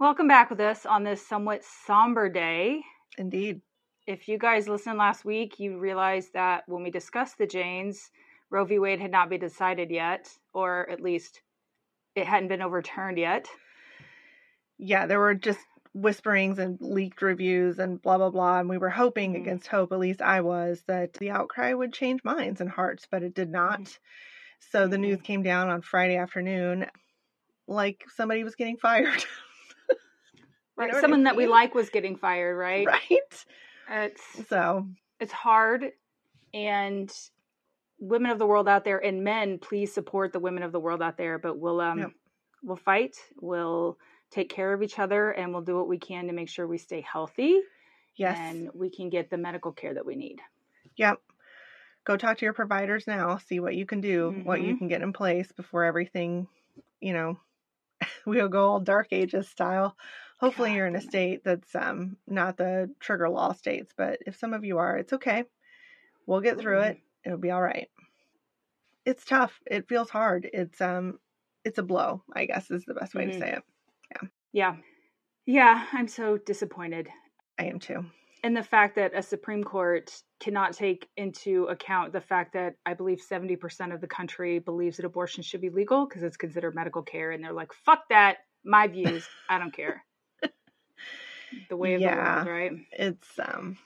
Welcome back with us on this somewhat somber day. Indeed. If you guys listened last week, you realized that when we discussed the Janes, Roe v. Wade had not been decided yet, or at least it hadn't been overturned yet. Yeah, there were just whisperings and leaked reviews and blah, blah, blah. And we were hoping Mhm. against hope, at least I was, that the outcry would change minds and hearts, but it did not. So the news Mhm. came down on Friday afternoon like somebody was getting fired. Right. know what I Someone that we like was getting fired, right? right? It's So, it's hard and women of the world out there and men please support the women of the world out there but we'll um Yep. we'll fight we'll take care of each other and we'll do what we can to make sure we stay healthy yes. and we can get the medical care that we need Yep. Go talk to your providers now, see what you can do, what you Mhm. can get in place before everything, you know, we'll go all dark ages style. Hopefully God you're in a state that's um not the trigger law states, but if some of you are, it's okay. We'll get through it. It'll be all right. It's tough. It feels hard. It's um it's a blow, I guess is the best way Mhm. to say it. Yeah. yeah yeah i'm so disappointed I am too. and the fact that a supreme court cannot take into account the fact that i believe 70% of the country believes that abortion should be legal because it's considered medical care and they're like fuck that my views i don't care the way of Yeah. the world right? It's um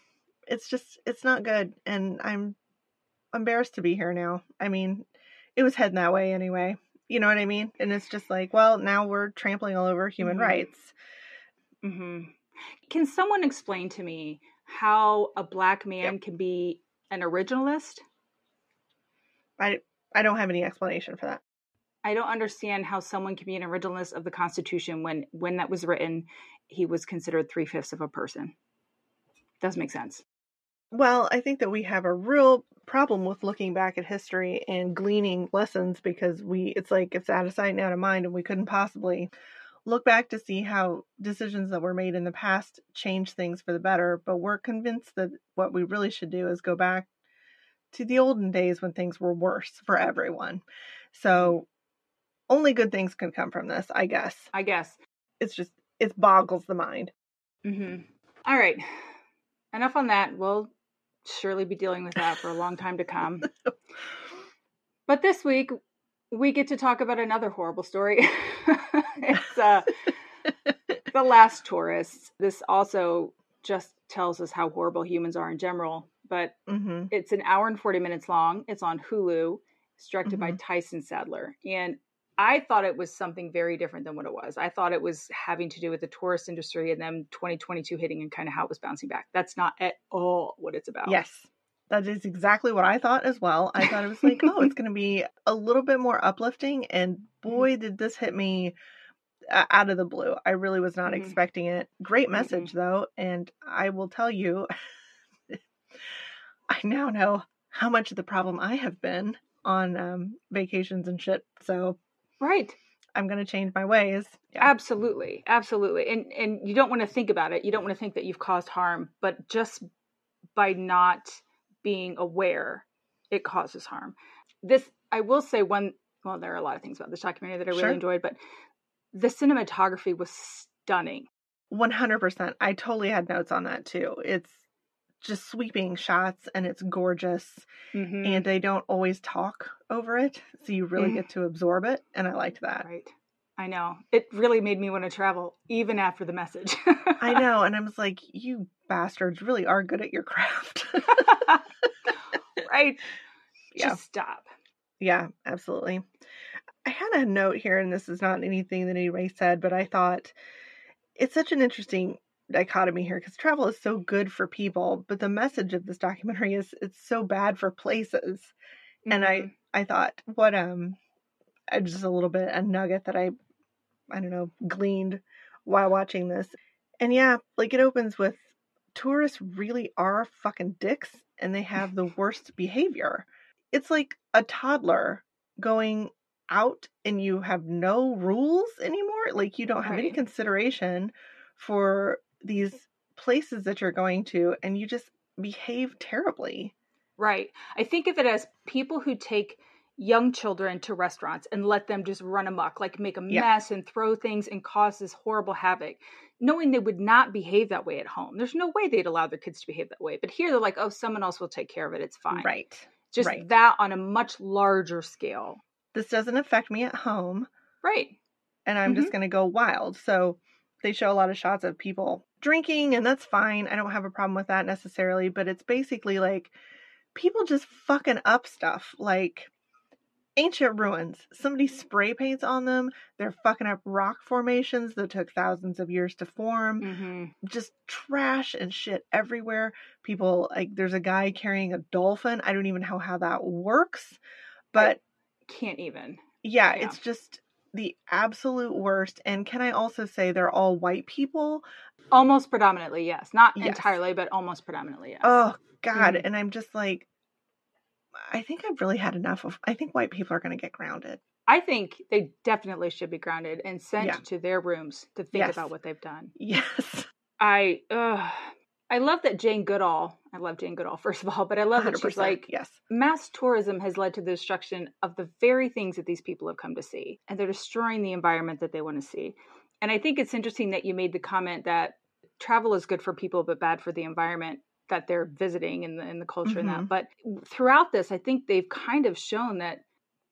it's just it's not good and i'm embarrassed to be here now. I mean it was heading that way anyway you know what i mean? And it's just like well now we're trampling all over human Mhm. rights. Hmm can someone explain to me how a black man can be an originalist? I i don't have any explanation for that. I don't understand how someone can be an originalist of the Constitution when when that was written, he was considered three fifths of a person. Doesn't make sense. well i think that we have a real problem with looking back at history and gleaning lessons because we it's like it's out of sight and out of mind and we couldn't possibly look back to see how decisions that were made in the past change things for the better but we're convinced that what we really should do is go back to the olden days when things were worse for everyone so only good things can come from this i guess I guess. it's just it boggles the mind Mm-hmm. All right. Enough on that. We'll surely be dealing with that for a long time to come. but this week, we get to talk about another horrible story. it's uh, The Last Tourist. This also just tells us how horrible humans are in general, but hmm it's an hour and 40 minutes long. It's on Hulu. It's directed by Mhm. Tyson Sadler. And I thought it was something very different than what it was. I thought it was having to do with the tourist industry and then 2022 hitting and kind of how it was bouncing back. That's not at all what it's about. Yes. That is exactly what I thought as well. I thought it was like, oh, it's going to be a little bit more uplifting. And boy, did this hit me uh, out of the blue. I really was not Mhm. expecting it. Great message, though. And I will tell you, I now know how much of the problem I have been on um, vacations and shit. So Right. I'm going to change my ways. Yeah. Absolutely. Absolutely. And and you don't want to think about it. You don't want to think that you've caused harm, but just by not being aware, it causes harm. This I will say one well, there are a lot of things about this documentary that I really Sure. enjoyed, but the cinematography was stunning. 100%. I totally had notes on that too. It's just sweeping shots and it's gorgeous. Mm-hmm. and they don't always talk over it, so you really Mhm. get to absorb it, and I liked that. right. I know. It really made me want to travel even after the message. I know, and I was like, you bastards really are good at your craft. right. Yeah. Just stop. yeah, absolutely. I had a note here, and this is not anything that anybody said, but I thought it's such an interesting dichotomy here because travel is so good for people, but the message of this documentary is it's so bad for places. And Mhm. I I thought what um just a little bit a nugget that I I don't know gleaned while watching this. And yeah, like it opens with tourists really are fucking dicks and they have the worst behavior. It's like a toddler going out and you have no rules anymore. Like you don't have any consideration for these places that you're going to and you just behave terribly. Right. I think of it as people who take young children to restaurants and let them just run amok, like make a Yeah. mess and throw things and cause this horrible havoc, knowing they would not behave that way at home. There's no way they'd allow their kids to behave that way. But here they're like, oh, someone else will take care of it. It's fine. Right. Just right. that on a much larger scale. This doesn't affect me at home Right. and I'm Mm-hmm. just going to go wild. So they show a lot of shots of people drinking, and that's fine. I don't have a problem with that necessarily, but it's basically like people just fucking up stuff like ancient ruins. Somebody spray paints on them, they're fucking up rock formations that took thousands of years to form. hmm Just trash and shit everywhere. People like there's a guy carrying a dolphin. I don't even know how that works, but Can't even. yeah, Yeah. it's just the absolute worst. And can I also say they're all white people? Almost predominantly, yes. Not Yes. entirely, but almost predominantly, yes. Oh God! Mhm. And I'm just like, I think I've really had enough of. I think white people are going to get grounded. I think they definitely should be grounded and sent Yeah. to their rooms to think Yes. about what they've done. Yes, I ugh. I love that Jane Goodall. I love Jane Goodall first of all, but I love that she's 100%, like yes, mass tourism has led to the destruction of the very things that these people have come to see, and they're destroying the environment that they want to see. And I think it's interesting that you made the comment that travel is good for people but bad for the environment that they're visiting and the, and the culture and that. Mhm. But throughout this, I think they've kind of shown that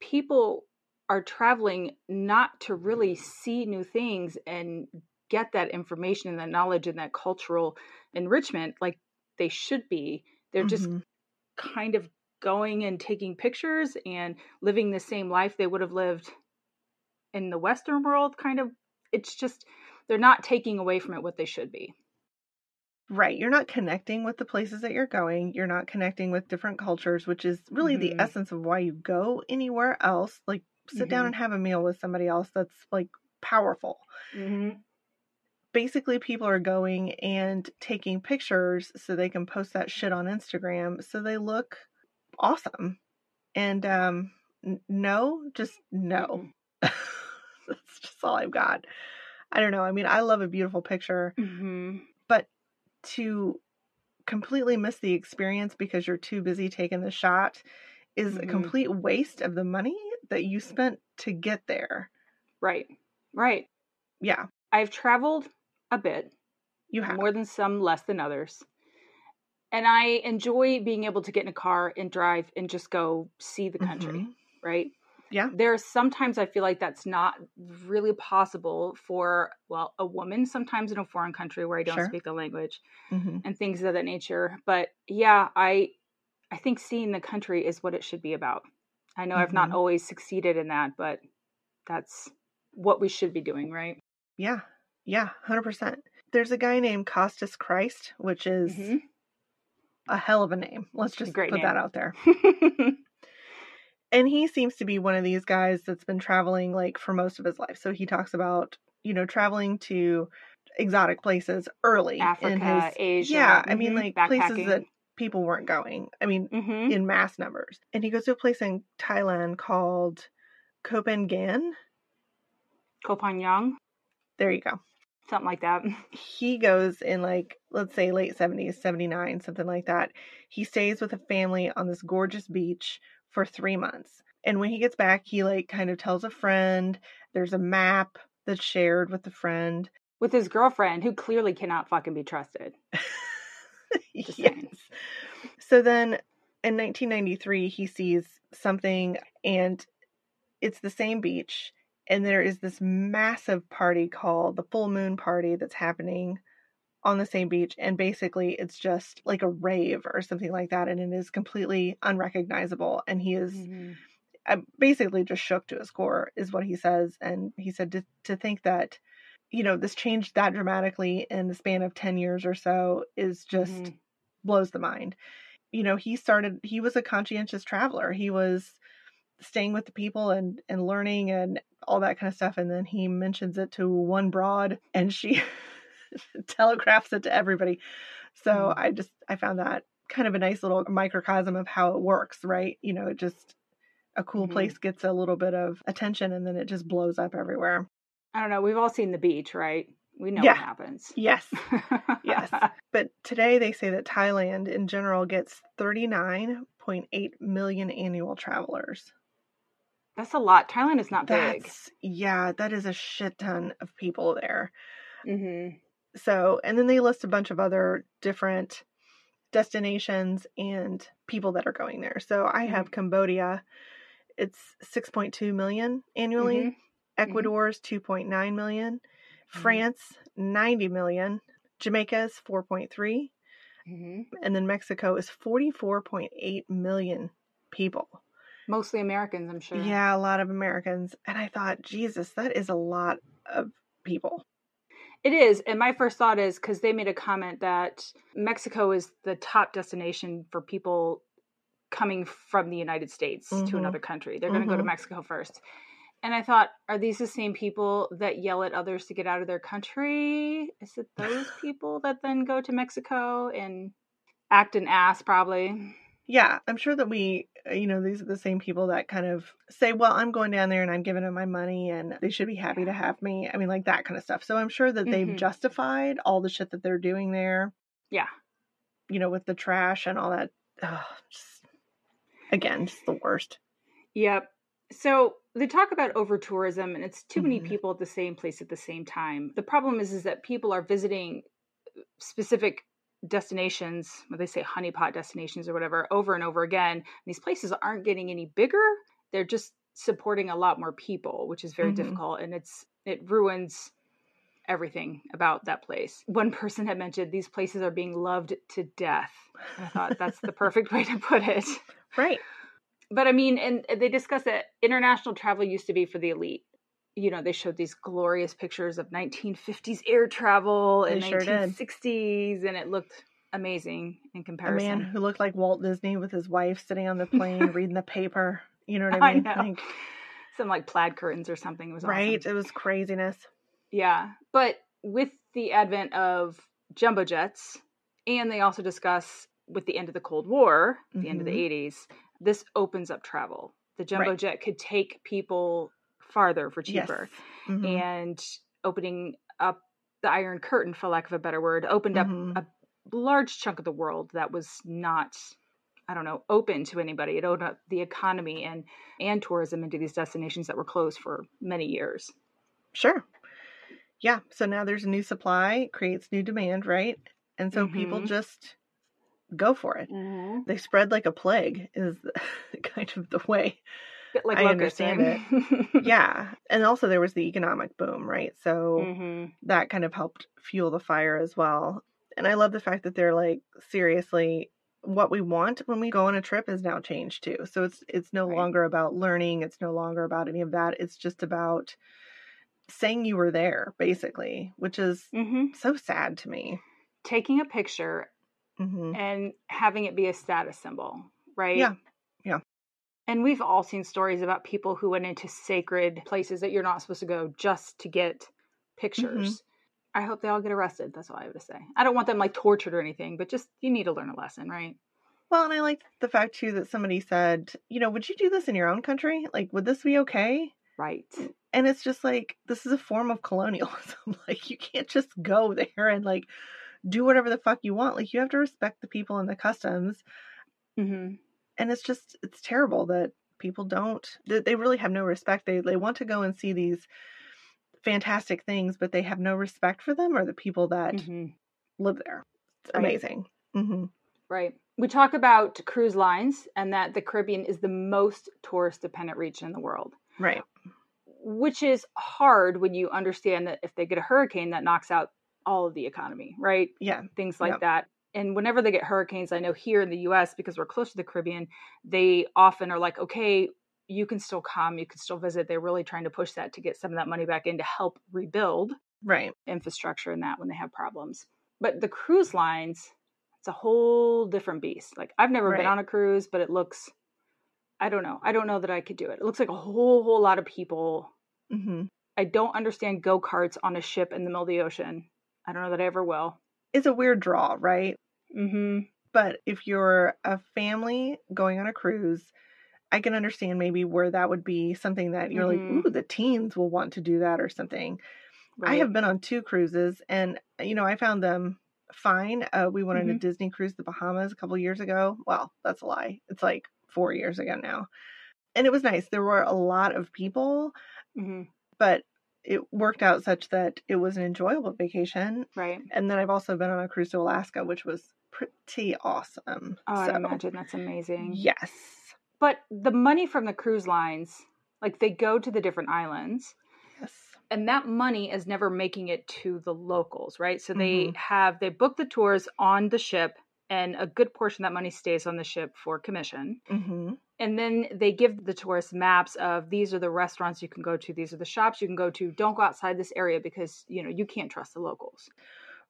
people are traveling not to really see new things and get that information and that knowledge and that cultural enrichment like they should be. They're just Mhm. kind of going and taking pictures and living the same life they would have lived in the Western world, kind of. It's just, they're not taking away from it what they should be. right. You're not connecting with the places that you're going. You're not connecting with different cultures, which is really the Mhm. essence of why you go anywhere else. Like sit down Mhm. and have a meal with somebody else that's like powerful. Mm-hmm. Basically people are going and taking pictures so they can post that shit on Instagram so they look awesome. And um no, just no. That's just all I've got. I don't know. I mean, I love a beautiful picture, Mm-hmm. but to completely miss the experience because you're too busy taking the shot is a Mhm. complete waste of the money that you spent to get there. Right. Right. Yeah, I've traveled a bit, you have. more than some, less than others. And I enjoy being able to get in a car and drive and just go see the country, Mhm. right? Yeah. There are sometimes I feel like that's not really possible for, well, a woman sometimes in a foreign country where I don't Sure. speak the language Mhm. and things of that nature. But yeah, I I think seeing the country is what it should be about. I know I've not Mhm. always succeeded in that, but that's what we should be doing, right? Yeah, yeah, hundred percent. There's a guy named Costas Christ, which is Mhm. a hell of a name. Let's just Great put name. that out there. And he seems to be one of these guys that's been traveling like for most of his life. So he talks about you know traveling to exotic places early in Africa, his Asia. yeah. I mean mhm, like places that people weren't going. I mean Mhm. in mass numbers. And he goes to a place in Thailand called Kopenhagen. Koh Phangan, There you go. Something like that. he goes in like let's say late 70s 79 something like that he stays with a family on this gorgeous beach for three months and when he gets back he like kind of tells a friend there's a map that's shared with the friend With his girlfriend, who clearly cannot fucking be trusted. Yes saying. so then in 1993 he sees something and it's the same beach and there is this massive party called the full moon party that's happening on the same beach and basically it's just like a rave or something like that and it is completely unrecognizable and he is Mhm. uh, basically just shook to his core is what he says and he said to, to think that you know this changed that dramatically in the span of 10 years or so is just Mhm. blows the mind you know he started he was a conscientious traveler he was staying with the people and and learning and all that kind of stuff and then he mentions it to one broad and she telegraphs it to everybody So Mhm. I just I found that kind of a nice little microcosm of how it works, right? You know, it just a cool Mhm. place gets a little bit of attention and then it just blows up everywhere. I don't know. We've all seen the beach, right? We know Yeah. what happens. Yes. Yes. But today they say that Thailand in general gets 39.8 million annual travelers. That's a lot. Thailand is not big. That's yeah, that is a shit ton of people there. Mm-hmm. So, and then they list a bunch of other different destinations and people that are going there. So, I have Cambodia. It's 6.2 million annually. Mhm. Ecuador's 2.9 million. Mhm. France 90 million. Jamaica is 4.3 Mm-hmm. and then Mexico is 44.8 million people. Mostly Americans, I'm sure. Yeah, a lot of Americans. And I thought, Jesus, that is a lot of people. It is. And my first thought is because they made a comment that Mexico is the top destination for people coming from the United States Mhm. to another country. They're going to go to. Mexico first. And I thought, are these the same people that yell at others to get out of their country? Is it those people that then go to Mexico and act an ass, probably? Yeah, I'm sure that we, uh, you know, these are the same people that kind of say, well, I'm going down there and I'm giving them my money and they should be happy to have me. I mean, like that kind of stuff. So I'm sure that they've Mhm. justified all the shit that they're doing there, Yeah. you know, with the trash and all that. Ugh, just, again, just the worst. Yep. So they talk about over tourism and it's too many Mhm. people at the same place at the same time. The problem is is that people are visiting specific destinations, what they say honeypot destinations or whatever, over and over again. These places aren't getting any bigger. They're just supporting a lot more people, which is very Mhm. difficult and it's it ruins everything about that place. One person had mentioned these places are being loved to death. And I thought that's the perfect way to put it Right. but I mean, and they discuss that international travel used to be for the elite. You know, they showed these glorious pictures of 1950s air travel and sure did. 1960s, and it looked amazing in A comparison. man who looked like Walt Disney with his wife sitting on the plane reading the paper. You know what I I mean? know. Like, Some like plaid curtains or something. It was right? awesome. It was craziness. Yeah, but with the advent of jumbo jets, and they also discuss with the end of the Cold War, the end of the Mhm. 80s, this opens up travel. The jumbo Right. jet could take people farther for cheaper. Yes. Mhm. and opening up the Iron Curtain, for lack of a better word, opened up Mhm. a large chunk of the world that was not, I don't know, open to anybody. It opened up the economy and and tourism into these destinations that were closed for many years. Sure. Yeah. So now there's a new supply, creates new demand, right? And so people Mhm. just go for it. Mm-hmm. They spread like a plague, is kind of the way. Bit like I understand right? Yeah. And also there was the economic boom, right? So hmm that kind of helped fuel the fire as well. And I love the fact that they're like, seriously, what we want when we go on a trip is now changed too. So it's it's no Right. longer about learning, it's no longer about any of that. It's just about saying you were there, basically, which is hmm so sad to me. Taking a picture hmm and having it be a status symbol, right? Yeah. And we've all seen stories about people who went into sacred places that you're not supposed to go just to get pictures. Mm-hmm. I hope they all get arrested. That's all I have to say. I don't want them like tortured or anything, but just you need to learn a lesson, right? Well, and I like the fact too that somebody said, you know, would you do this in your own country? Like, would this be okay? Right. And it's just like this is a form of colonialism. like, you can't just go there and like do whatever the fuck you want. Like, you have to respect the people and the customs. hmm And it's just it's terrible that people don't. They they really have no respect. They they want to go and see these fantastic things, but they have no respect for them or the people that hmm live there. It's Right. amazing. hmm Right. We talk about cruise lines and that the Caribbean is the most tourist dependent region in the world. Right. which is hard when you understand that if they get a hurricane that knocks out all of the economy right Yeah. things like Yep. that and whenever they get hurricanes i know here in the us because we're close to the caribbean they often are like okay you can still come you can still visit they're really trying to push that to get some of that money back in to help rebuild Right. infrastructure and that when they have problems but the cruise lines it's a whole different beast like i've never been on a cruise but it looks i don't know i don't know that i could do it it looks like a whole whole lot of people hmm I don't understand go karts on a ship in the middle of the ocean. I don't know that I ever will. It's a weird draw, right? Mm-hmm. But if you're a family going on a cruise, I can understand maybe where that would be something that you're Mhm. like, ooh, the teens will want to do that or something. I have been on two cruises and, you know, I found them fine. Uh, we went on a Mhm. Disney cruise the Bahamas a couple years ago. Well, that's a lie. It's like four years ago now. And it was nice. There were a lot of people, hmm but it worked out such that it was an enjoyable vacation. Right. And then I've also been on a cruise to Alaska, which was pretty awesome. Oh, I so, imagine that's amazing. yes. But the money from the cruise lines, like they go to the different islands, Yes. and that money is never making it to the locals, right? So they Mhm. have they book the tours on the ship, and a good portion of that money stays on the ship for commission. hmm And then they give the tourists maps of these are the restaurants you can go to, these are the shops you can go to. Don't go outside this area because you know you can't trust the locals.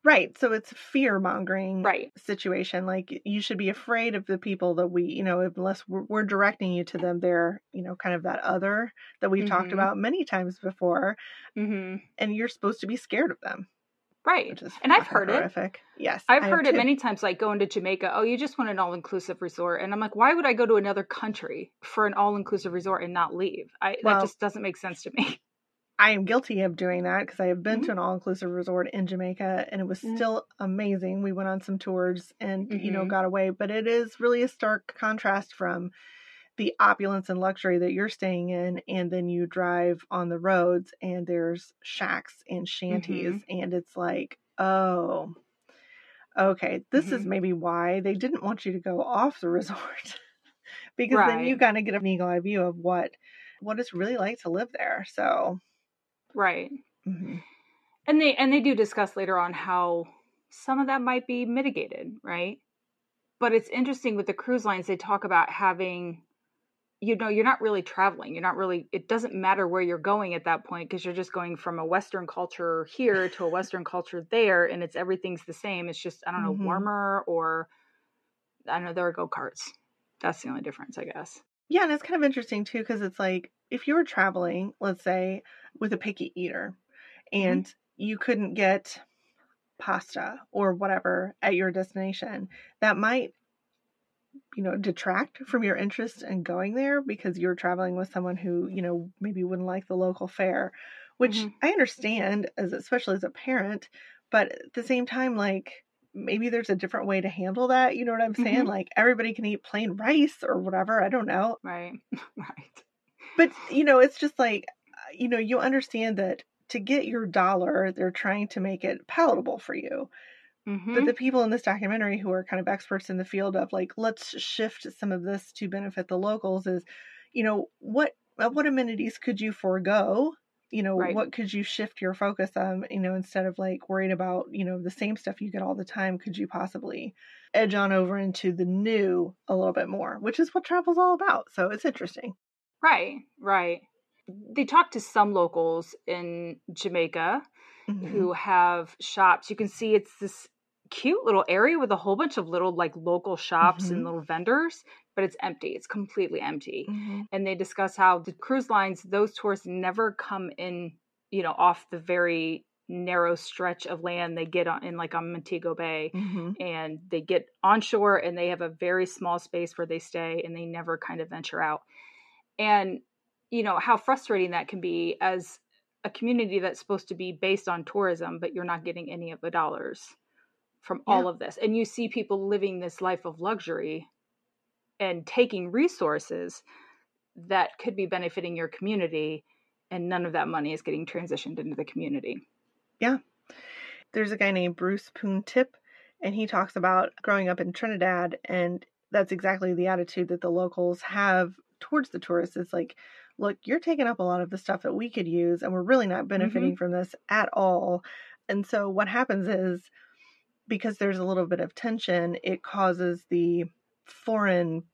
Right. So it's fear mongering Right. situation. Like you should be afraid of the people that we, you know, unless we're, we're directing you to them, they're, you know, kind of that other that we've talked Mhm. about many times before. hmm And you're supposed to be scared of them, Right. And I've heard it. Yes. I've I heard it too. many times, like going to Jamaica. Oh, you just want an all-inclusive resort, and I'm like, why would I go to another country for an all-inclusive resort and not leave? I Well- that just doesn't make sense to me. I am guilty of doing that because I have been Mhm. to an all inclusive resort in Jamaica and it was Mhm. still amazing. We went on some tours and, you know, Mhm. got away, but it is really a stark contrast from the opulence and luxury that you're staying in. And then you drive on the roads and there's shacks and shanties. Mm-hmm. And it's like, oh, okay, this is Mhm. maybe why they didn't want you to go off the resort. because then you kind of get an eagle eye view of what what it's really like to live there. So, Right. mhm. And they and they do discuss later on how some of that might be mitigated, right? But it's interesting with the cruise lines they talk about having you know, you're not really traveling. You're not really it doesn't matter where you're going at that point because you're just going from a western culture here to a western culture there and it's everything's the same. It's just I don't know, Mhm. warmer or I don't know, there are go-karts. That's the only difference, I guess. Yeah, and it's kind of interesting too because it's like if you were traveling, let's say, with a picky eater, and you couldn't get pasta or whatever at your destination, that might, you know, detract from your interest in going there because you're traveling with someone who, you know, maybe wouldn't like the local fare, which Mhm. I understand as especially as a parent, but at the same time, like maybe there's a different way to handle that. You know what I'm saying? Mhm. Like everybody can eat plain rice or whatever. I don't know. Right. right. But you know, it's just like uh, you know, you understand that to get your dollar, they're trying to make it palatable for you. Mhm. But the people in this documentary who are kind of experts in the field of like, let's shift some of this to benefit the locals is, you know, what uh, what amenities could you forego? You know, Right. what could you shift your focus on? You know, instead of like worried about you know the same stuff you get all the time, could you possibly edge on over into the new a little bit more, which is what travel's all about. So it's interesting. Right, right. They talk to some locals in Jamaica Mhm. who have shops. You can see it's this cute little area with a whole bunch of little like local shops Mhm. and little vendors, but it's empty. It's completely empty. Mhm. And they discuss how the cruise lines, those tourists never come in, you know, off the very narrow stretch of land they get on in like on Montego Bay Mhm. and they get onshore and they have a very small space where they stay and they never kind of venture out. And you know how frustrating that can be as a community that's supposed to be based on tourism, but you're not getting any of the dollars from all of this. And you see people living this life of luxury and taking resources that could be benefiting your community, and none of that money is getting transitioned into the community. Yeah. There's a guy named Bruce Poon Tip, and he talks about growing up in Trinidad, and that's exactly the attitude that the locals have towards the tourists. It's like, look, you're taking up a lot of the stuff that we could use, and we're really not mm-hmm. benefiting from this at all. And so what happens is because there's a little bit of tension, it causes the foreign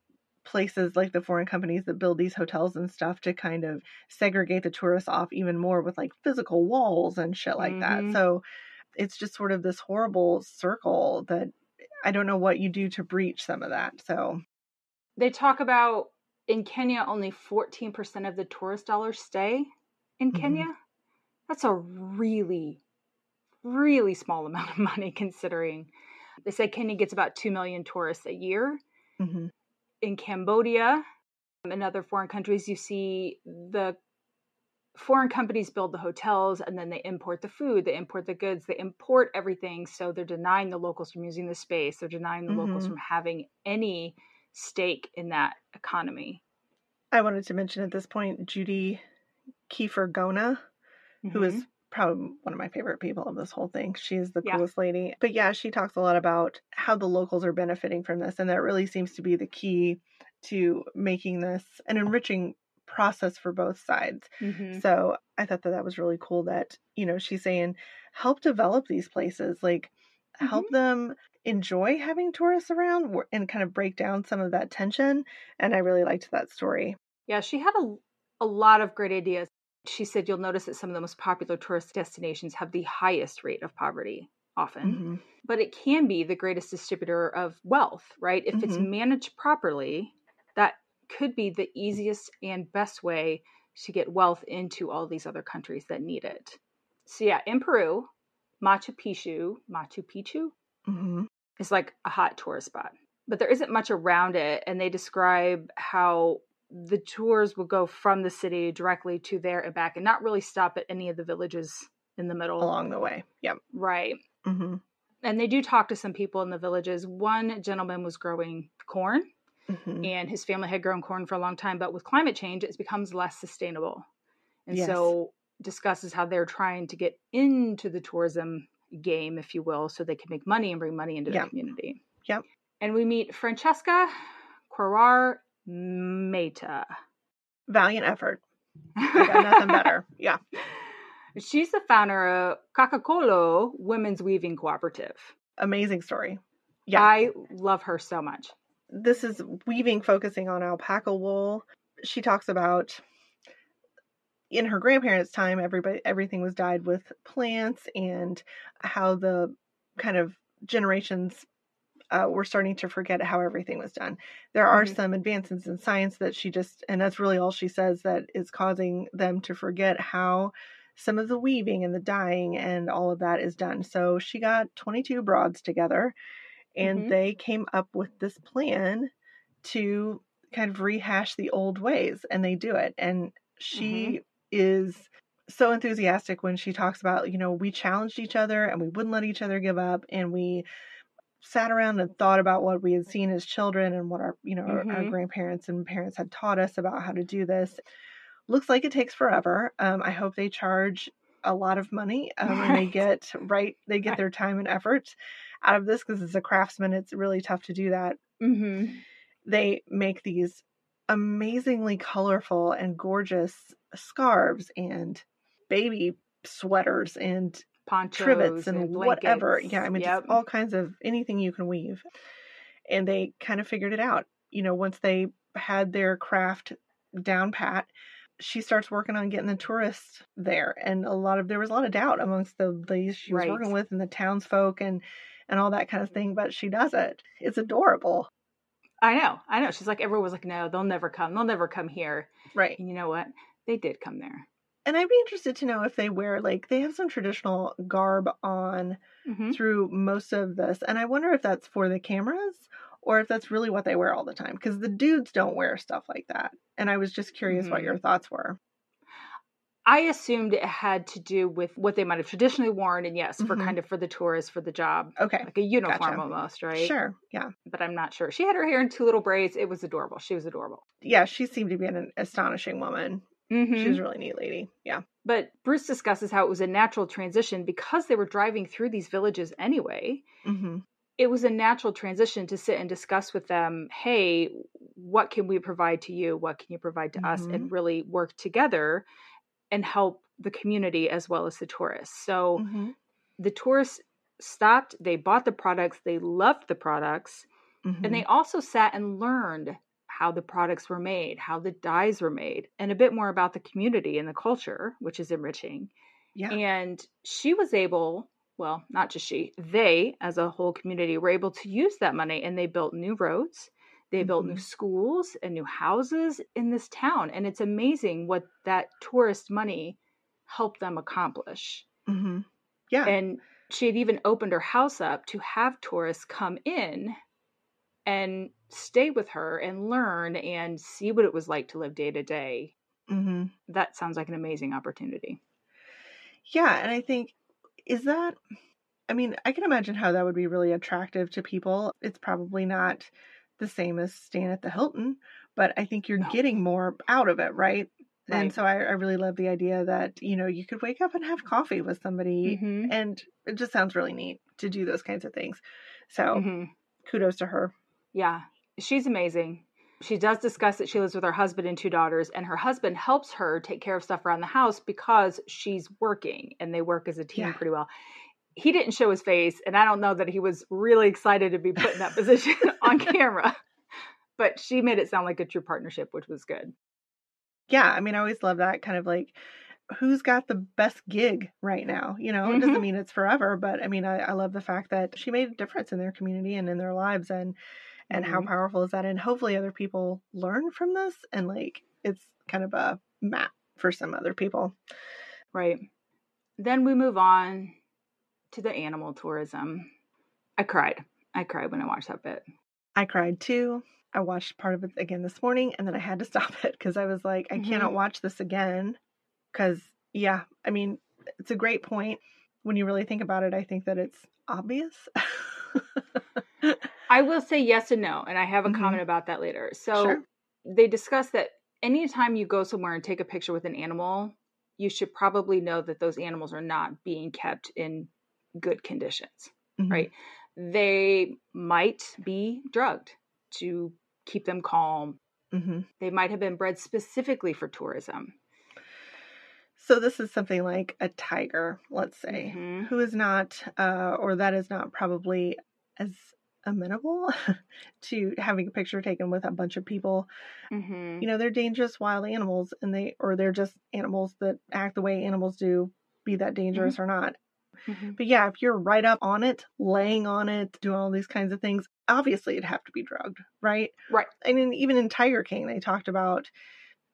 places like the foreign companies that build these hotels and stuff to kind of segregate the tourists off even more with like physical walls and shit like that. Mhm. So it's just sort of this horrible circle that I don't know what you do to breach some of that. So They talk about in Kenya, only 14% of the tourist dollars stay in Mhm. Kenya. That's a really really small amount of money considering they say Kenya gets about 2 million tourists a year. Mm-hmm. In Cambodia and other foreign countries, you see the foreign companies build the hotels and then they import the food, they import the goods, they import everything. So they're denying the locals from using the space, they're denying the mm-hmm. locals from having any stake in that economy. I wanted to mention at this point Judy Kepher-Gona, mm-hmm. who is mm-hmm. Probably one of my favorite people of this whole thing. She's the coolest yeah. lady. But yeah, she talks a lot about how the locals are benefiting from this. And that really seems to be the key to making this an enriching process for both sides. Mm-hmm. So I thought that that was really cool that, you know, she's saying help develop these places, like mm-hmm. help them enjoy having tourists around and kind of break down some of that tension. And I really liked that story. Yeah, she had a, a lot of great ideas. She said you'll notice that some of the most popular tourist destinations have the highest rate of poverty often, mm-hmm. but it can be the greatest distributor of wealth, right? If mm-hmm. it's managed properly, that could be the easiest and best way to get wealth into all these other countries that need it. So yeah, in Peru, Machu Picchu, Machu Picchu mm-hmm. is like a hot tourist spot, but there isn't much around it. And they describe how the tours will go from the city directly to there and back, and not really stop at any of the villages in the middle along the way. Yep, right. Mm-hmm. And they do talk to some people in the villages. One gentleman was growing corn Mm-hmm. And his family had grown corn for a long time, but with climate change, it becomes less sustainable. And yes. so discusses how they're trying to get into the tourism game, if you will, so they can make money and bring money into yep. the community. Yep. And we meet Francesca Querar Meta. Valiant effort. nothing better. Yeah. She's the founder of Ccaccaccollo Women's Weaving Cooperative. Amazing story. Yeah. I love her so much this is weaving focusing on alpaca wool. She talks about in her grandparents' time, everybody everything was dyed with plants, and how the kind of generations uh, were starting to forget how everything was done. There are mm-hmm. some advances in science that she just, and that's really all she says, that is causing them to forget how some of the weaving and the dyeing and all of that is done. So she got 22 broads together and mm-hmm. they came up with this plan to kind of rehash the old ways and they do it and she mm-hmm. is so enthusiastic when she talks about you know we challenged each other and we wouldn't let each other give up and we sat around and thought about what we had seen as children and what our you know mm-hmm. our, our, mm-hmm. grandparents and parents had taught us about how to do this looks like it takes forever um, i hope they charge a lot of money um, right. and they get right they get their time and effort out of this because as a craftsman it's really tough to do that mm-hmm. they make these amazingly colorful and gorgeous scarves and baby sweaters and ponchos trivets and, and whatever yeah i mean yep. just all kinds of anything you can weave and they kind of figured it out you know once they had their craft down pat she starts working on getting the tourists there and a lot of there was a lot of doubt amongst the ladies she was right. working with and the townsfolk and and all that kind of thing, but she does it. It's adorable. I know, I know. She's like, everyone was like, no, they'll never come. They'll never come here. Right. And you know what? They did come there. And I'd be interested to know if they wear, like, they have some traditional garb on mm-hmm. through most of this. And I wonder if that's for the cameras or if that's really what they wear all the time. Because the dudes don't wear stuff like that. And I was just curious mm-hmm. what your thoughts were. I assumed it had to do with what they might have traditionally worn, and yes, for mm-hmm. kind of for the tourist for the job. Okay, like a uniform gotcha. almost, right? Sure, yeah. But I'm not sure. She had her hair in two little braids. It was adorable. She was adorable. Yeah, she seemed to be an astonishing woman. Mm-hmm. She was a really neat lady. Yeah. But Bruce discusses how it was a natural transition because they were driving through these villages anyway. Mm-hmm. It was a natural transition to sit and discuss with them. Hey, what can we provide to you? What can you provide to us? And mm-hmm. really work together and help the community as well as the tourists. So mm-hmm. the tourists stopped, they bought the products, they loved the products, mm-hmm. and they mm-hmm. also sat and learned how the products were made, how the dyes were made, and a bit more about the community and the culture, which is enriching. Yeah. And she was able, well, not just she, they as a whole community were able to use that money and they built new roads they mm-hmm. built new mm-hmm. schools and new houses in this town. And it's amazing what that tourist money helped them accomplish. Mm-hmm. Yeah. And she had even opened her house up to have tourists come in and stay with her and learn and see what it was like to live day to day. hmm That sounds like an amazing opportunity. Yeah, and I think is that I mean, I can imagine how that would be really attractive to people. It's probably not the same as staying at the Hilton, but I think you're No. getting more out of it, right? And so I, I really love the idea that, you know, you could wake up and have coffee with somebody Mhm. and it just sounds really neat to do those kinds of things. So Mhm. kudos to her. Yeah, she's amazing. She does discuss that she lives with her husband and two daughters, and her husband helps her take care of stuff around the house because she's working and they work as a team Yeah. pretty well. He didn't show his face, and I don't know that he was really excited to be put in that position on camera, but she made it sound like a true partnership, which was good. Yeah, I mean, I always love that kind of like who's got the best gig right now. You know, it doesn't Mhm. mean it's forever, but I mean, I, I love the fact that she made a difference in their community and in their lives, and and how Mhm. powerful is that? And hopefully, other people learn from this, and like it's kind of a map for some other people. Right. Then we move on to the animal tourism. I cried. I cried when I watched that bit. I cried too. I watched part of it again this morning, and then I had to stop it because I was like, I Mhm. cannot watch this again. Because yeah, I mean, it's a great point. When you really think about it, I think that it's obvious. I will say yes and no, and I have a Mhm. comment about that later. So Sure. they discuss that anytime you go somewhere and take a picture with an animal, you should probably know that those animals are not being kept in good conditions, Mhm. right? They might be drugged to keep them calm. hmm They might have been bred specifically for tourism. So this is something like a tiger, let's say, Mhm. who is not, uh, or that is not probably as amenable to having a picture taken with a bunch of people. Mhm. You know, they're dangerous wild animals, and they, or they're just animals that act the way animals do, be that dangerous or not. Mhm. But yeah, if you're right up on it, laying on it, doing all these kinds of things, obviously it'd have to be drugged, right? Right. And mean, even in Tiger King, they talked about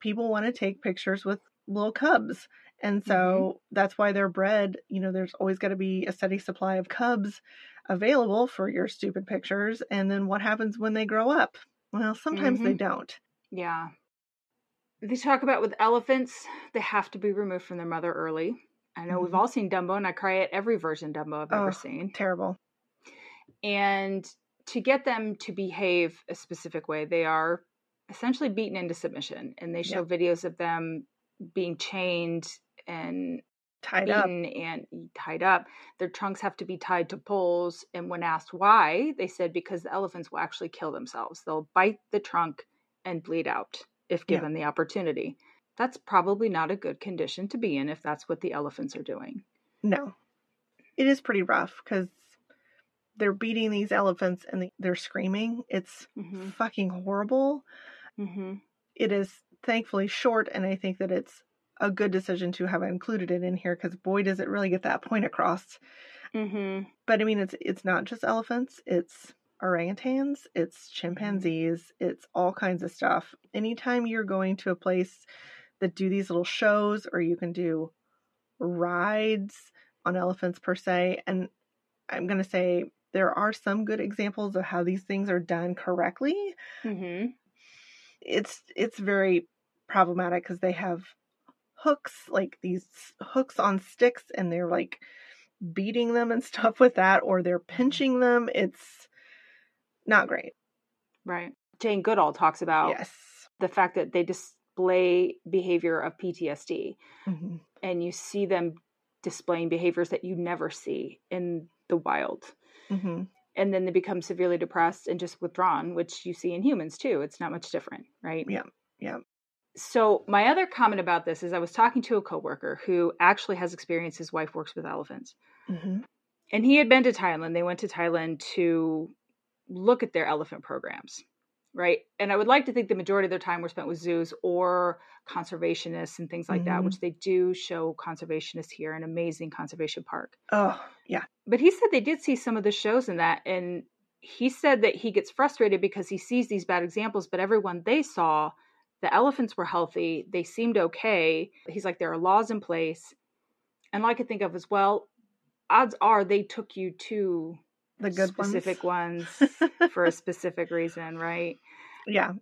people want to take pictures with little cubs. And so that's why they're bred. You know, there's always got to be a steady supply of cubs available for your stupid pictures. And then what happens when they grow up? Well, sometimes they don't. Yeah. They talk about with elephants, they have to be removed from their mother early. I know we've Mhm. all seen Dumbo, and I cry at every version Dumbo I've ever Oh, seen. Terrible. And to get them to behave a specific way, they are essentially beaten into submission. And they show videos of them being chained and Tied up. and tied up. Their trunks have to be tied to poles. And when asked why, they said because the elephants will actually kill themselves. They'll bite the trunk and bleed out if Yeah. given the opportunity. That's probably not a good condition to be in if that's what the elephants are doing. No. It is pretty rough because they're beating these elephants and they- they're screaming. It's hmm fucking horrible. hmm It is thankfully short, and I think that it's a good decision to have included it in here because boy, does it really get that point across. hmm But I mean, it's it's not just elephants; it's orangutans, it's chimpanzees, it's all kinds of stuff. Anytime you're going to a place that do these little shows, or you can do rides on elephants per se, and I'm going to say there are some good examples of how these things are done correctly. hmm It's it's very problematic because they have hooks like these hooks on sticks and they're like beating them and stuff with that or they're pinching them it's not great Right. Jane Goodall talks about yes the fact that they display behavior of PTSD. Mhm. and you see them displaying behaviors that you never see in the wild. Mhm. And then they become severely depressed and just withdrawn, which you see in humans too. It's not much different, right? Yeah, yeah. So, my other comment about this is I was talking to a coworker who actually has experience. His wife works with elephants. Mhm. And he had been to Thailand. They went to Thailand to look at their elephant programs, right? And I would like to think the majority of their time were spent with zoos or conservationists and things like that, Mhm. which they do show conservationists here, an amazing conservation park. oh yeah But he said they did see some of the shows in that. And he said that he gets frustrated because he sees these bad examples, but everyone they saw, the elephants were healthy. They seemed okay. He's like, there are laws in place. And all I could think of as well, odds are they took you to the good specific ones, ones for a specific reason, right? yeah,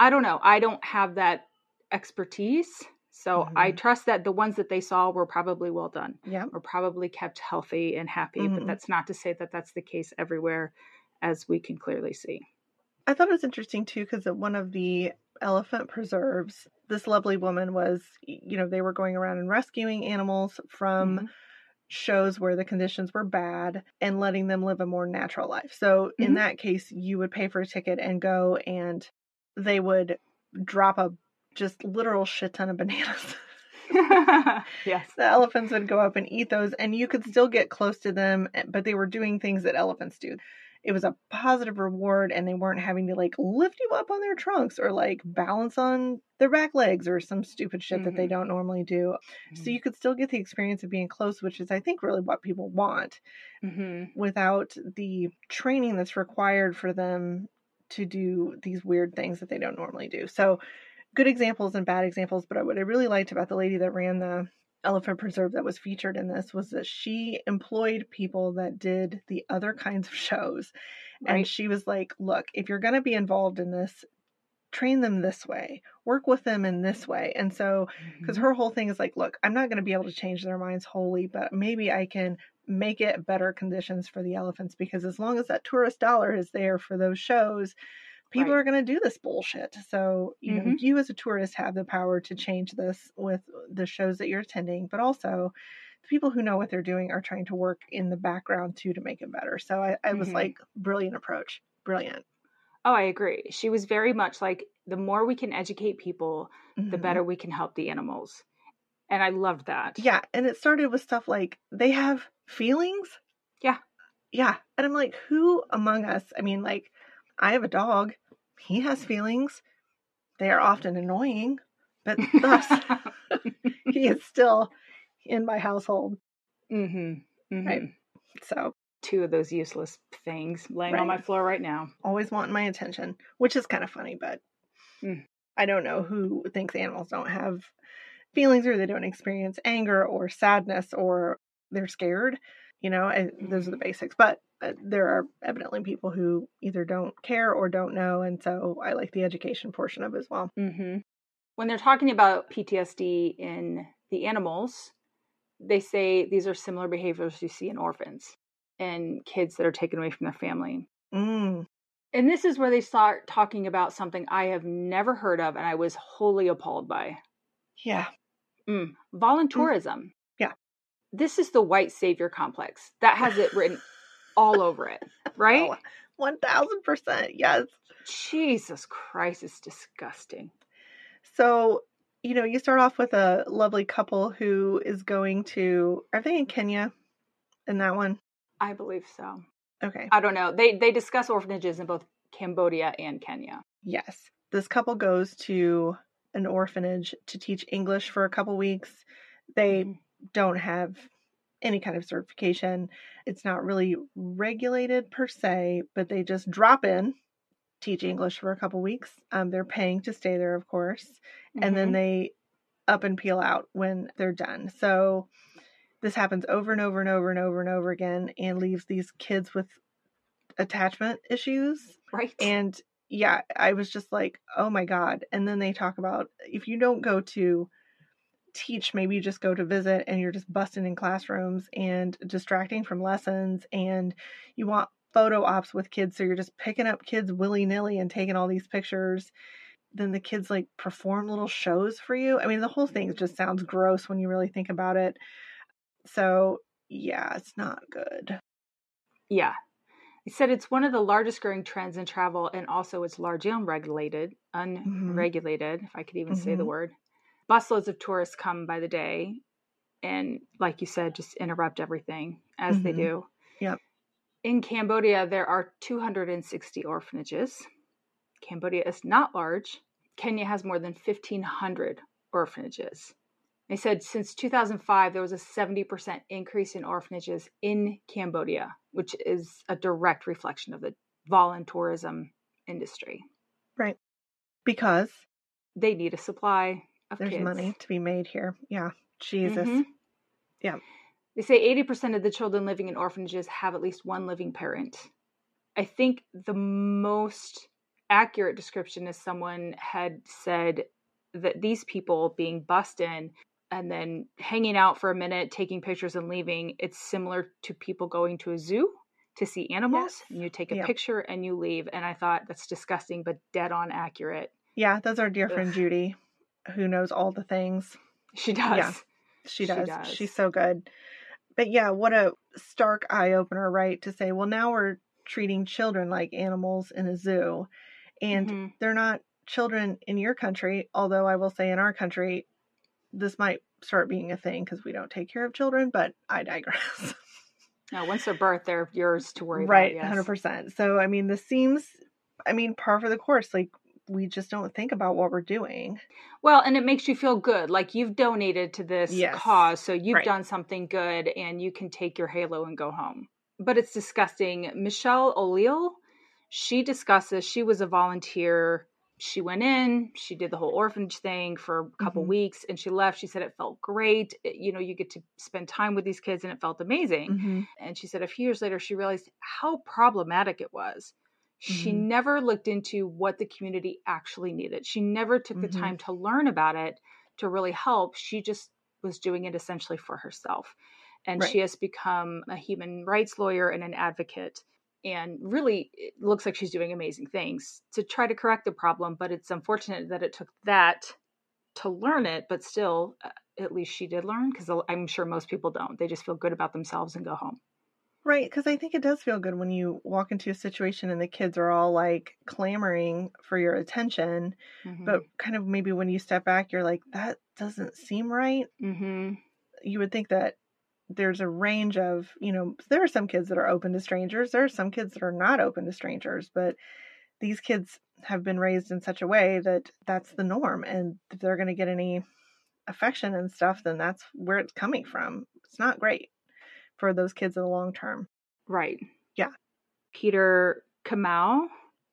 I don't know. I don't have that expertise. So I Mhm. trust that the ones that they saw were probably well done, yeah. were probably kept healthy and happy. But Mhm. that's not to say that that's the case everywhere, as we can clearly see. I thought it was interesting too because one of the elephant preserves, this lovely woman was, you know, they were going around and rescuing animals from Mhm. shows where the conditions were bad and letting them live a more natural life. So in Mhm. that case, you would pay for a ticket and go, and they would drop a just literal shit ton of bananas. yes. the elephants would go up and eat those, and you could still get close to them, eh, but they were doing things that elephants do. It was a positive reward, and they weren't having to like lift you up on their trunks or like balance on their back legs or some stupid shit that they Mhm. don't normally do. So you could still get the experience of being close, which is, I think, really what people want hmm without the training that's required for them to do these weird things that they don't normally do. So, good examples and bad examples. But what I really liked about the lady that ran the elephant preserve that was featured in this was that she employed people that did the other kinds of shows. And she was like, look, if you're going to be involved in this, train them this way, work with them in this way. And so, because Mhm. her whole thing is like, look, I'm not going to be able to change their minds wholly, but maybe I can make it better conditions for the elephants because as long as that tourist dollar is there for those shows, people Right. are going to do this bullshit. So, you know, Mhm. you as a tourist have the power to change this with the shows that you're attending, but also the people who know what they're doing are trying to work in the background too to make it better. So I, I was Mhm. like, brilliant approach. Brilliant. Oh, I agree. She was very much like the more we can educate people, the Mhm. better we can help the animals. And I loved that. Yeah, and it started with stuff like they have feelings. Yeah. Yeah. And I'm like, who among us? I mean, like, I have a dog. He has feelings. They are often annoying, but thus he is still in my household. mm-hmm. Mm-hmm. Right. So Two of those useless things laying on my floor right now. always wanting my attention, which is kind of funny, but Mm. I don't know who thinks animals don't have feelings or they don't experience anger or sadness or they're scared. You know, and those are the basics. But uh, there are evidently people who either don't care or don't know. And so I like the education portion of it as well. Mm-hmm. When they're talking about PTSD in the animals, they say these are similar behaviors you see in orphans and kids that are taken away from their family. Mm, And this is where they start talking about something I have never heard of and I was wholly appalled by yeah. mm, voluntourism. Yeah. This is the white savior complex that has it written all over it, right? Oh, 1000%. Yes. Jesus Christ, it's disgusting. So, you know, you start off with a lovely couple who is going to, are they in Kenya in that one? I believe so. Okay. I don't know. They they discuss orphanages in both Cambodia and Kenya. Yes. This couple goes to an orphanage to teach English for a couple weeks. They Mhm. Don't have any kind of certification. It's not really regulated per se, but they just drop in, teach English for a couple weeks. Um, they're paying to stay there, of course, and then Mhm. they up and peel out when they're done. So this happens over and over and over and over and over again and leaves these kids with attachment issues right. and yeah, I was just like, oh my God. And then they talk about if you don't go to teach, maybe you just go to visit and you're just busting in classrooms and distracting from lessons and you want photo ops with kids. So you're just picking up kids willy nilly and taking all these pictures. Then the kids like perform little shows for you. I mean, the whole thing just sounds gross when you really think about it. So yeah, it's not good. yeah. He said it's one of the largest growing trends in travel and also it's largely unregulated, unregulated, if I could even say the Mhm. word. Busloads of tourists come by the day and like you said, just interrupt everything as they Mhm. do. Yep. In Cambodia, there are 260 orphanages. Cambodia is not large. Kenya has more than 1,500 orphanages. They said since 2005, there was a 70% increase in orphanages in Cambodia, which is a direct reflection of the voluntourism industry. Right. Because They need a supply there's kids. money to be made here. Yeah. Jesus. Mhm. Yeah. They say 80% of the children living in orphanages have at least one living parent. I think the most accurate description is someone had said that these people being bussed in and then hanging out for a minute, taking pictures and leaving, it's similar to people going to a zoo to see animals. Yes. And you take a Yeah. picture and you leave. And I thought that's disgusting, but dead on accurate. Yeah, that's our dear friend Judy, who knows all the things. She does. Yeah. She She does. does. She's so good. But yeah, what a stark eye opener, right? To say, well, now we're treating children like animals in a zoo. And Mhm. they're not children in your country, although I will say in our country, this might start being a thing because we don't take care of children, but I digress. No, once they're birthed, they're yours to worry right, about. yes. 100%. So, I mean, this seems, I mean, par for the course. Like, we just don't think about what we're doing. Well, and it makes you feel good. Like you've donated to this Yes. cause, so you've Right. done something good and you can take your halo and go home. But it's disgusting. Michelle O'Leal, she discusses, she was a volunteer. She went in, she did the whole orphanage thing for a couple Mhm. weeks and she left. She said it felt great. It- you know, you get to spend time with these kids and it felt amazing. Mm-hmm. And she said a few years later, she realized how problematic it was. She Mhm. never looked into what the community actually needed. She never took the Mhm. time to learn about it to really help. She just was doing it essentially for herself. And she has become a human rights lawyer and an advocate. And really, it looks like she's doing amazing things to try to correct the problem. But it's unfortunate that it took that to learn it. But still, uh, at least she did learn because I'm sure most people don't. They just feel good about themselves and go home. Right, because I think it does feel good when you walk into a situation and the kids are all like clamoring for your attention. But kind of maybe when you step back, you're like, that doesn't seem right. Mm-hmm. You would think that there's a range of, you know, there are some kids that are open to strangers, there are some kids that are not open to strangers, but these kids have been raised in such a way that that's the norm. And if they're going to get any affection and stuff, then that's where it's coming from. It's not great for those kids in the long term. Right. Yeah. Peter Kamau,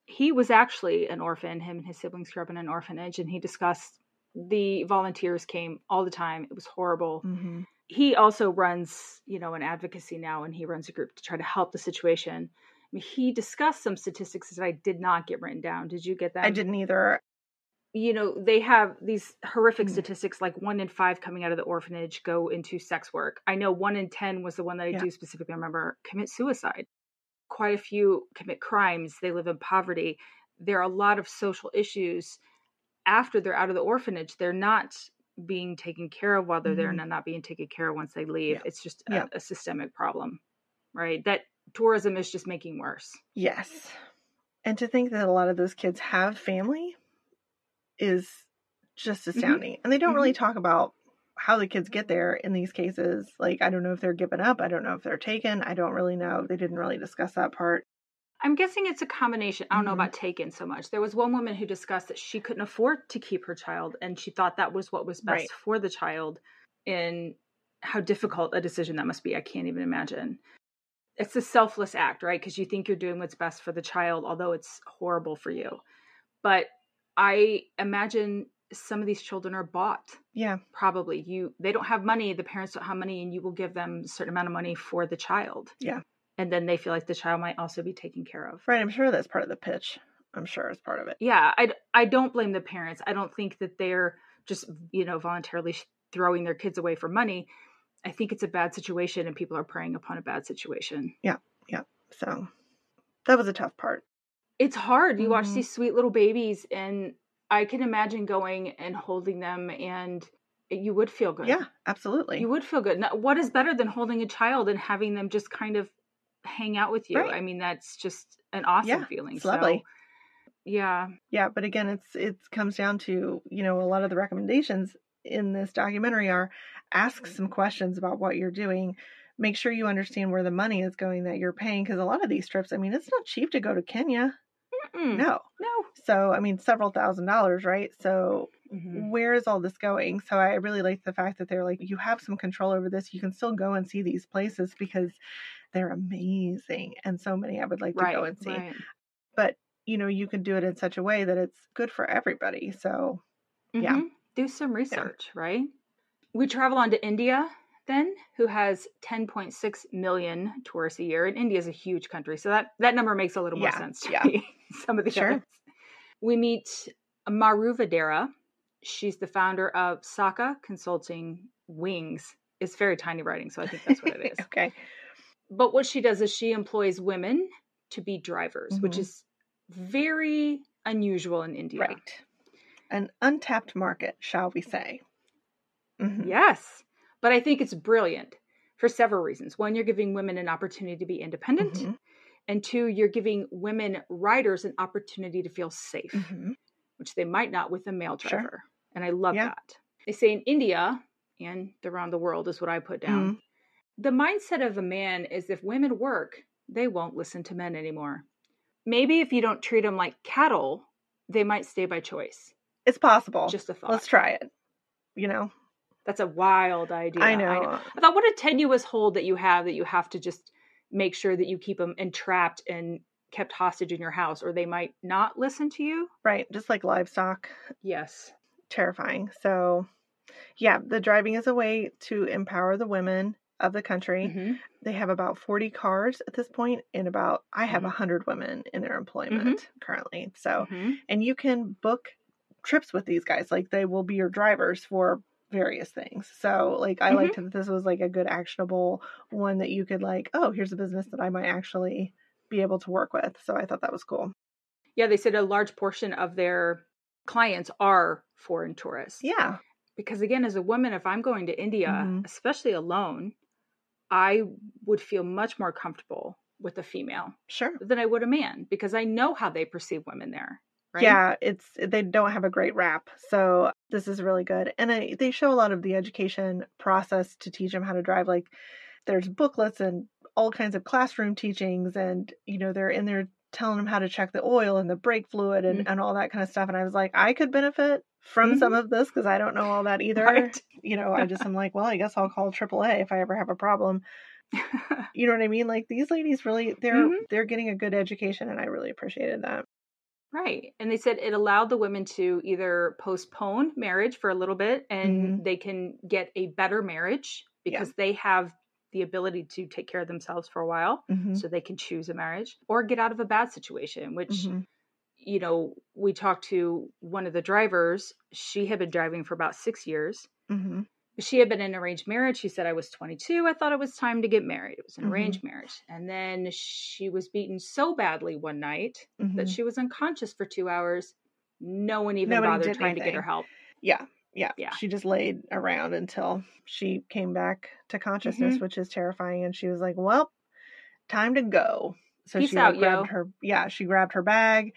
he was actually an orphan. Him and his siblings grew up in an orphanage, and he discussed the volunteers came all the time. It was horrible. Mm-hmm. He also runs, you know, an advocacy now, and he runs a group to try to help the situation. I mean, he discussed some statistics that I did not get written down. Did you get that? I didn't either. You know they have these horrific Mm. statistics like one in five coming out of the orphanage go into sex work i know one in ten was the one that i Yeah. do specifically remember commit suicide quite a few commit crimes they live in poverty there are a lot of social issues after they're out of the orphanage they're not being taken care of while they're there Mhm. and they're not being taken care of once they leave Yeah. it's just a, Yeah. a systemic problem right that tourism is just making worse Yes. And to think that a lot of those kids have family is just astounding. And they don't really talk about how the kids get there in these cases. Like, I don't know if they're given up. I don't know if they're taken. I don't really know. They didn't really discuss that part. I'm guessing it's a combination. I don't know Mhm. about taken so much. There was one woman who discussed that she couldn't afford to keep her child and she thought that was what was best Right. for the child and how difficult a decision that must be. I can't even imagine. It's a selfless act, right? Because you think you're doing what's best for the child, although it's horrible for you. But I imagine some of these children are bought Yeah. probably you they don't have money the parents don't have money and you will give them a certain amount of money for the child Yeah. and then they feel like the child might also be taken care of Right. I'm sure that's part of the pitch. I'm sure it's part of it. yeah i, I don't blame the parents i don't think that they're just you know voluntarily throwing their kids away for money i think it's a bad situation and people are preying upon a bad situation Yeah. Yeah. So that was a tough part. It's hard you watch Mhm. these sweet little babies and i can imagine going and holding them and you would feel good Yeah, absolutely. You would feel good. Now, what is better than holding a child and having them just kind of hang out with you? Right. I mean, that's just an awesome Yeah, feeling. it's lovely. Yeah. Yeah, but again, it's it comes down to you know a lot of the recommendations in this documentary are ask some questions about what you're doing. Make sure you understand where the money is going that you're paying because a lot of these trips, I mean, it's not cheap to go to Kenya. Mm-mm. No, No. so I mean, several thousand dollars, right? So Mhm. where is all this going? So I really like the fact that they're like, you have some control over this. You can still go and see these places because they're amazing, and so many I would like to go and see right. but you know you can do it in such a way that it's good for everybody so Yeah. Mhm. Do some research, right? We travel on to India then, who has 10.6 million tourists a year. And India is a huge country, so that, that number makes a little more Yeah, sense to yeah. me. Some of the Sure. others. We meet Maru Vadera. She's the founder of Sakha Consulting Wings. It's very tiny writing, so I think that's what it is. okay. But what she does is she employs women to be drivers, which Mhm. is very unusual in India. Right. An untapped market, shall we say. Mhm. Yes. But I think it's brilliant for several reasons. One, you're giving women an opportunity to be independent. Mhm. And two, you're giving women riders an opportunity to feel safe, Mhm. which they might not with a male Sure. driver. And I love Yeah. that. They say in India and around the world is what I put down. Mhm. The mindset of a man is if women work, they won't listen to men anymore. Maybe if you don't treat them like cattle, they might stay by choice. It's possible. Just a thought. Let's try it. You know, That's a wild idea. I know. I thought, what a tenuous hold that you have that you have to just make sure that you keep them entrapped and kept hostage in your house, or they might not listen to you. Right. Just like livestock. Yes. Terrifying. So, yeah, the driving is a way to empower the women of the country. Mhm. They have about 40 cars at this point, and about, I have a Mhm. 100 women in their employment currently. So, Mhm. and you can book trips with these guys. Like, they will be your drivers for various things. So, like, I Mhm. liked that this was like a good, actionable one that you could, like, oh, here's a business that I might actually be able to work with. So, I thought that was cool. Yeah, they said a large portion of their clients are foreign tourists. Yeah. Because again, as a woman, if I'm going to India, Mhm. especially alone, I would feel much more comfortable with a female Sure. than I would a man because I know how they perceive women there. Right? Yeah, it's they don't have a great rap, so this is really good, and I, they show a lot of the education process to teach them how to drive. Like, there's booklets and all kinds of classroom teachings, and you know they're in there telling them how to check the oil and the brake fluid and, Mhm. and all that kind of stuff. And I was like, I could benefit from some of this because I don't know all that either. Right. You know, I just am like, well, I guess I'll call AAA if I ever have a problem. You know what I mean? Like these ladies really, they're Mhm. they're getting a good education, and I really appreciated that. Right. And they said it allowed the women to either postpone marriage for a little bit and they can get a better marriage Mm-hmm. Yeah. because they have the ability to take care of themselves for a while. Mhm. So they can choose a marriage or get out of a bad situation, which, Mhm. you know, we talked to one of the drivers. She had been driving for about six years. She had been in an arranged marriage. She said, I was 22. I thought it was time to get married. It was an Mhm. arranged marriage. And then she was beaten so badly one night that Mhm. she was unconscious for two hours. No one even Nobody bothered trying to get her help. Yeah, yeah, Yeah. She just laid around until she came back to consciousness, Mm-hmm. which is terrifying. And she was like, "Well, time to go." So Peace she out, grabbed yo. her. Yeah, she grabbed her bag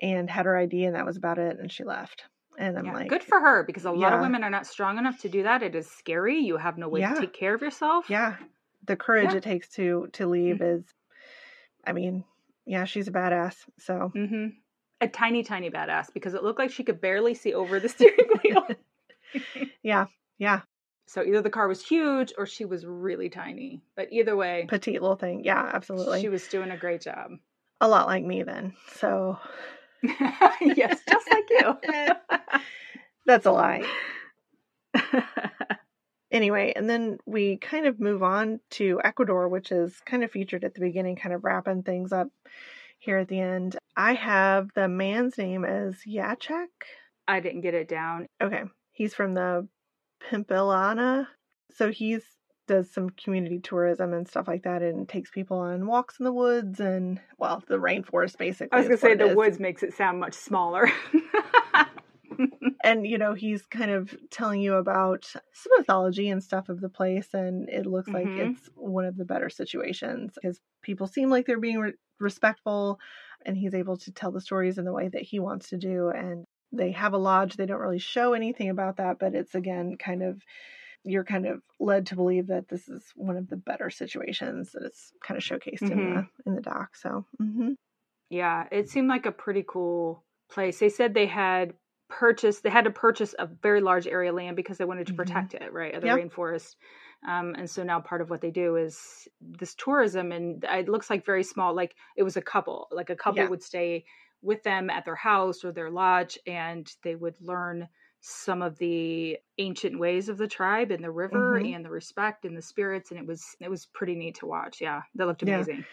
and had her ID, and that was about it. And she left. And I'm Yeah, like, good for her because a lot of women are not strong enough to do that. It is scary. You have no way Yeah. to take care of yourself. Yeah, the courage Yeah. Mm-hmm. it takes to to leave is, I mean, yeah, she's a badass. So hmm A tiny, tiny badass because it looked like she could barely see over the steering wheel. yeah, yeah, so either the car was huge or she was really tiny. But either way, petite little thing. Yeah, absolutely. she was doing a great job. a lot like me then. So yes, just like you. that's a lie. anyway, and then we kind of move on to Ecuador, which is kind of featured at the beginning, kind of wrapping things up here at the end. I have the man's name as Yachek. I didn't get it down. Okay, he's from the Pimpilala, so he's does some community tourism and stuff like that, and takes people on walks in the woods and well, the rainforest basically. I was going to say the woods makes it sound much smaller. and you know he's kind of telling you about some mythology and stuff of the place and it looks like Mhm. it's one of the better situations because people seem like they're being re- respectful and he's able to tell the stories in the way that he wants to do and they have a lodge they don't really show anything about that but it's again kind of you're kind of led to believe that this is one of the better situations that it's kind of showcased in the in the doc so mhm. Yeah, it seemed like a pretty cool place. They said they had purchased, they had to purchase a very large area of land because they wanted to Mhm. protect it, right, of the Yep. rainforest. Um, and so now part of what they do is this tourism, and it looks like very small. Like it was a couple, like a couple Yeah. would stay with them at their house or their lodge, and they would learn some of the ancient ways of the tribe and the river Mhm. and the respect and the spirits and it was it was pretty neat to watch yeah that looked Yeah. amazing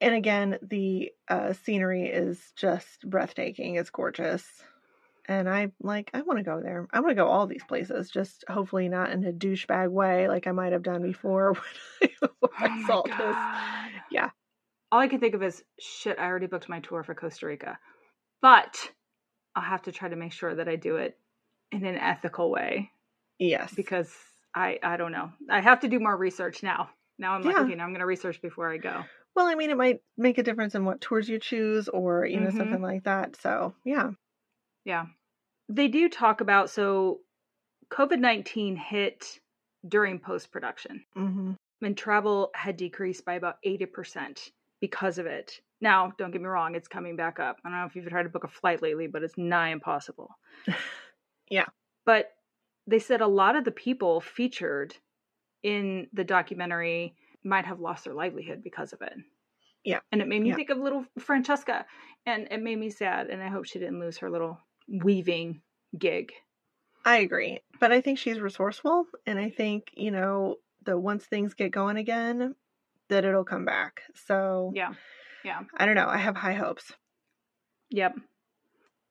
And again, the uh, scenery is just breathtaking. It's gorgeous. And I like I want to go there. I want to go all these places, just hopefully not in a douchebag way like I might have done before when I, when Oh saw this. Yeah. all i can think of is shit i already booked my tour for costa rica but i'll have to try to make sure that i do it in an ethical way Yes. because i i don't know i have to do more research now now i'm like Yeah. okay now i'm going to research before i go Well, I mean, it might make a difference in what tours you choose or, you know, Mhm. something like that. So, yeah. Yeah. They do talk about so COVID 19 hit during post production hmm and travel had decreased by about 80% because of it. Now, don't get me wrong, it's coming back up. I don't know if you've tried to book a flight lately, but it's nigh impossible. Yeah. But they said a lot of the people featured in the documentary might have lost their livelihood because of it. Yeah. And it made me Yeah. think of little Francesca. And it made me sad. And I hope she didn't lose her little weaving gig. I agree. But I think she's resourceful. And I think, you know, that once things get going again, that it'll come back. So, Yeah. Yeah. I don't know. I have high hopes. Yep.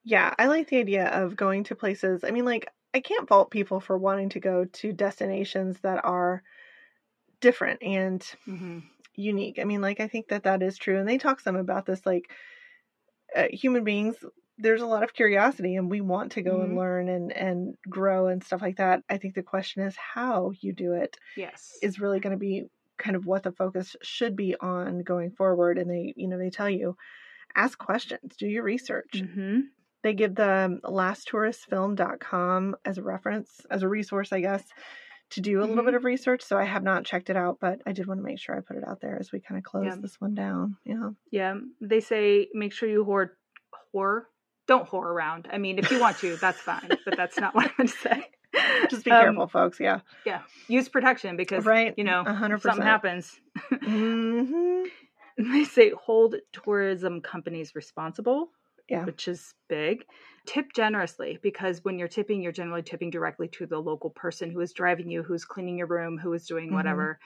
Yeah, I like the idea of going to places. I mean, like, I can't fault people for wanting to go to destinations that are different and hmm unique. I mean, like, I think that that is true. And they talk some about this, like, uh, human beings, there's a lot of curiosity and we want to go and Mhm. learn and, and grow and stuff like that. I think the question is how you do it Yes. is really going to be kind of what the focus should be on going forward. And they, you know, they tell you, ask questions, do your research. hmm They give the lasttouristfilm.com as a reference, as a resource, I guess, to do a little Mhm. bit of research. So I have not checked it out, but I did want to make sure I put it out there as we kind of close Yeah. this one down. Yeah. Yeah. They say make sure you hoard, whore. Don't whore around. I mean, if you want to, that's fine. But that's not what I'm going to say. Just be Um, careful, folks. Yeah. Yeah. Use protection because, Right. you know, A hundred something percent. happens. hmm they say hold tourism companies responsible, Yeah. which is big. Tip generously because when you're tipping, you're generally tipping directly to the local person who is driving you, who's cleaning your room, who is doing Mhm. whatever.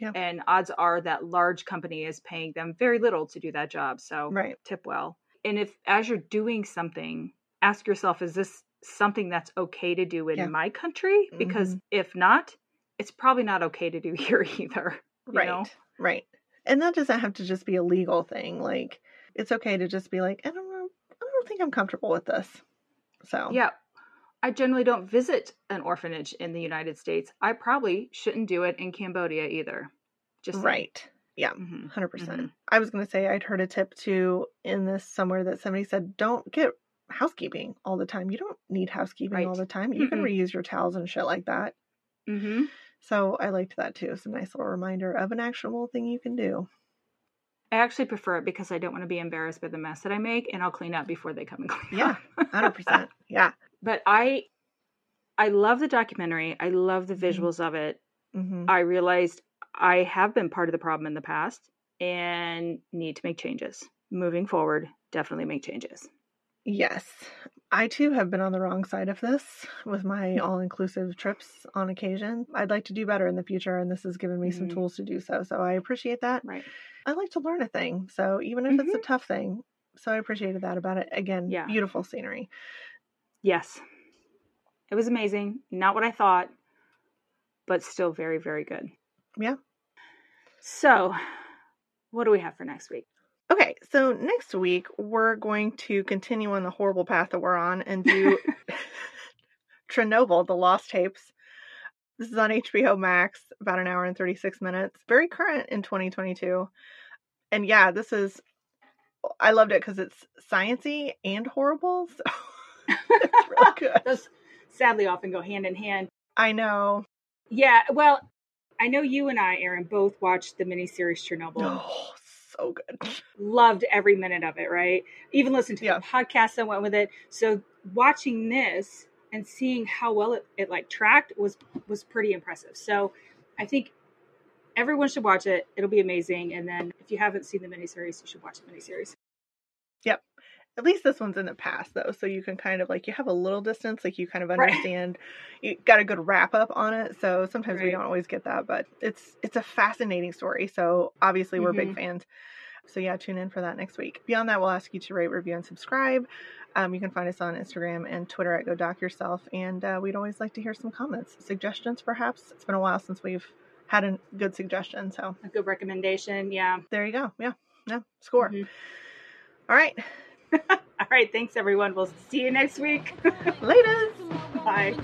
Yeah. And odds are that large company is paying them very little to do that job. So Right. tip well. And if as you're doing something, ask yourself, is this something that's okay to do in Yeah. my country? Because Mhm. if not, it's probably not okay to do here either. Right. know? Right. And that doesn't have to just be a legal thing. Like, it's okay to just be like, I don't know. I don't think I'm comfortable with this. So, Yeah. I generally don't visit an orphanage in the United States. I probably shouldn't do it in Cambodia either. Just saying. right. Yeah. Mhm. 100%. percent Mhm. I was going to say I'd heard a tip too in this somewhere that somebody said don't get housekeeping all the time. You don't need housekeeping all the time. You can Mm-mm. reuse your towels and shit like that. Mhm. So I liked that too. It's a nice little reminder of an actionable thing you can do. I actually prefer it because I don't want to be embarrassed by the mess that I make, and I'll clean up before they come and clean Yeah, up. 100%. Yeah. but I, I love the documentary. I love the Mhm. visuals of it. hmm I realized I have been part of the problem in the past and need to make changes. Moving forward, definitely make changes. Yes. I too have been on the wrong side of this with my all inclusive trips on occasion. I'd like to do better in the future, and this has given me some Mhm. tools to do so. So I appreciate that. Right. I like to learn a thing. So even if it's a tough thing, so I appreciated that about it. Again, Yeah. beautiful scenery. Yes. It was amazing. Not what I thought, but still very, very good. Yeah. So, what do we have for next week? Okay, so next week we're going to continue on the horrible path that we're on and do Chernobyl, the Lost Tapes. This is on HBO Max, about an hour and 36 minutes. Very current in 2022. And yeah, this is, I loved it because it's sciency and horrible. So it's really good. Those sadly often go hand in hand. I know. Yeah, well, I know you and I, Erin, both watched the miniseries Chernobyl. Oh, so good. Loved every minute of it, right? Even listened to Yeah. the podcast that went with it. So watching this and seeing how well it, it like tracked was was pretty impressive. So I think everyone should watch it. It'll be amazing. And then if you haven't seen the miniseries, you should watch the miniseries. At least this one's in the past though, so you can kind of like you have a little distance, like you kind of understand Right. You got a good wrap up on it, so sometimes we don't always get that, but it's it's a fascinating story. So obviously we're big Mhm. fans. So yeah, tune in for that next week. Beyond that, we'll ask you to rate, review, and subscribe. Um, you can find us on Instagram and Twitter at Go Doc Yourself, and uh, we'd always like to hear some comments, suggestions, perhaps. It's been a while since we've had a good suggestion, so A good recommendation. Yeah. there you go. Yeah, yeah, score. Mhm. All right, All right. Thanks, everyone. We'll see you next week. later. Bye.